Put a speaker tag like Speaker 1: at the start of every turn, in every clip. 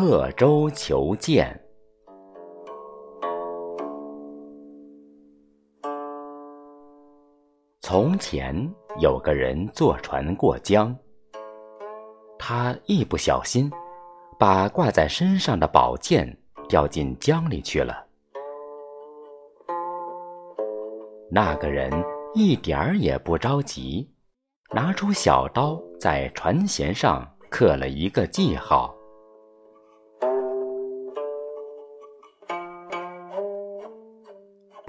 Speaker 1: 刻舟求剑。从前有个人坐船过江，他一不小心，把挂在身上的宝剑掉进江里去了。那个人一点儿也不着急，拿出小刀在船舷上刻了一个记号。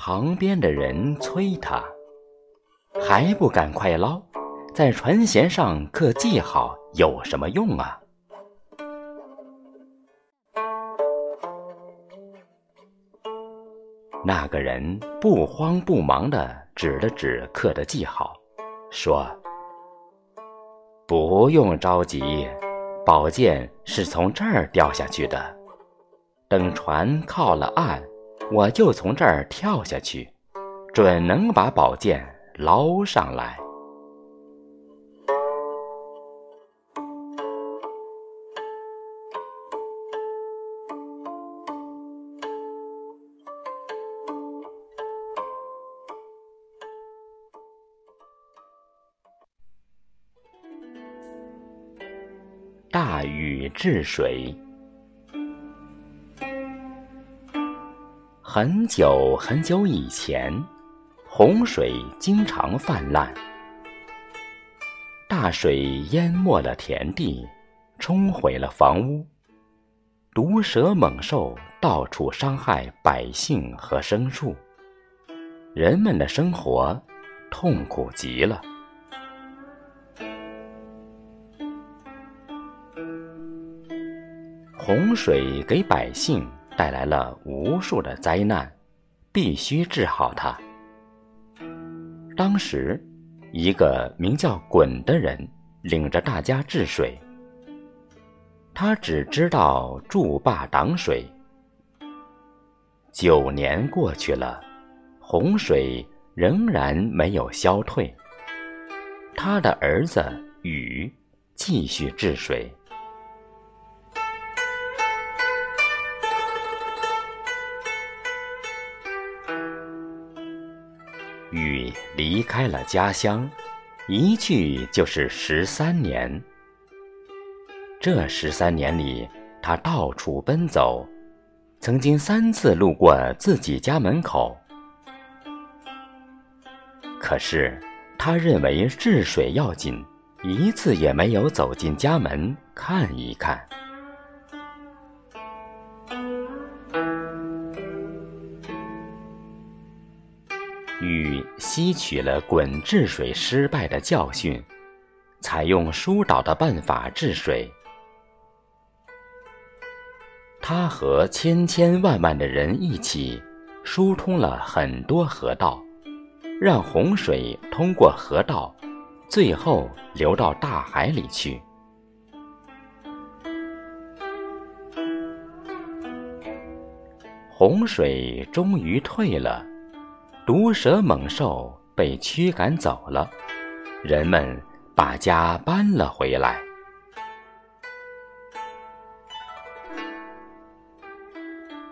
Speaker 1: 旁边的人催他。还不赶快捞，在船舷上刻记号有什么用啊？那个人不慌不忙地指了指刻的记号，说：“不用着急，宝剑是从这儿掉下去的。等船靠了岸，我就从这儿跳下去，准能把宝剑。”捞上来！大禹治水。很久很久以前。洪水经常泛滥，大水淹没了田地，冲毁了房屋，毒蛇猛兽到处伤害百姓和牲畜，人们的生活痛苦极了。洪水给百姓带来了无数的灾难，必须治好它。当时，一个名叫鲧的人领着大家治水。他只知道筑坝挡水。九年过去了，洪水仍然没有消退。他的儿子禹继续治水。禹离开了家乡，一去就是十三年。这十三年里，他到处奔走，曾经三次路过自己家门口。可是，他认为治水要紧，一次也没有走进家门看一看。禹吸取了鲧治水失败的教训，采用疏导的办法治水。他和千千万万的人一起，疏通了很多河道，让洪水通过河道，最后流到大海里去。洪水终于退了。毒蛇猛兽被驱赶走了，人们把家搬了回来。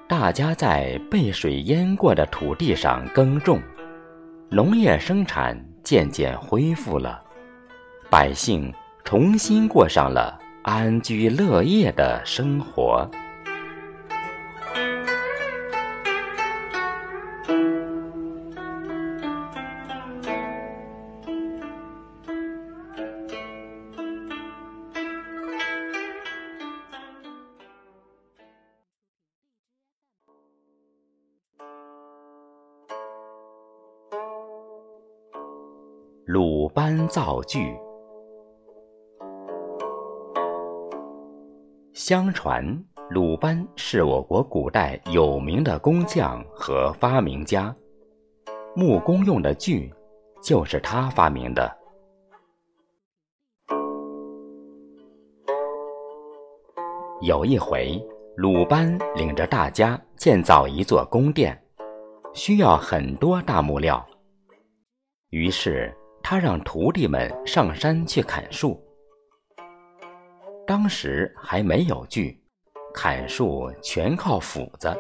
Speaker 1: 大家在被水淹过的土地上耕种，农业生产渐渐恢复了，百姓重新过上了安居乐业的生活。鲁班造句。相传，鲁班是我国古代有名的工匠和发明家，木工用的锯就是他发明的。有一回，鲁班领着大家建造一座宫殿，需要很多大木料，于是。他让徒弟们上山去砍树。当时还没有锯，砍树全靠斧子，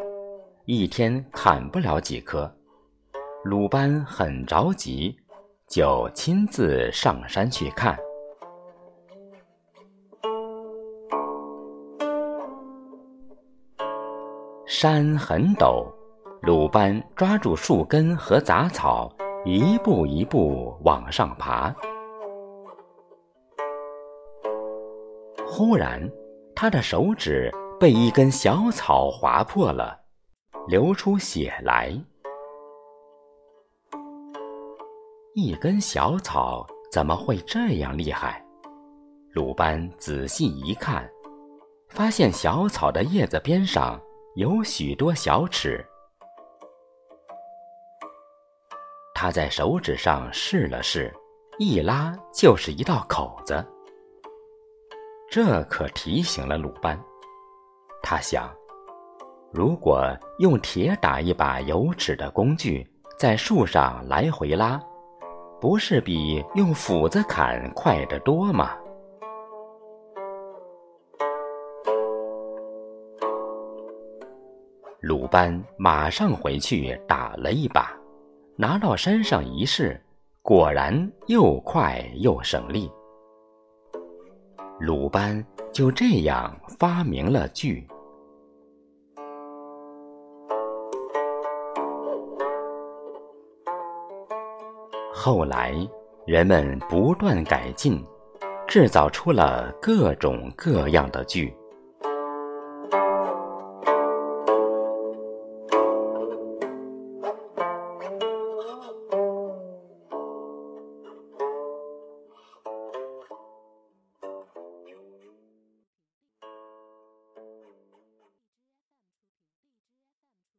Speaker 1: 一天砍不了几棵。鲁班很着急，就亲自上山去看。山很陡，鲁班抓住树根和杂草，一步一步往上爬。忽然，他的手指被一根小草划破了，流出血来。一根小草怎么会这样厉害？鲁班仔细一看，发现小草的叶子边上。有许多小齿，他在手指上试了试，一拉就是一道口子。这可提醒了鲁班。他想，如果用铁打一把有齿的工具在树上来回拉，不是比用斧子砍快得多吗？鲁班马上回去打了一把，拿到山上一试，果然又快又省力。鲁班就这样发明了锯。后来人们不断改进，制造出了各种各样的锯。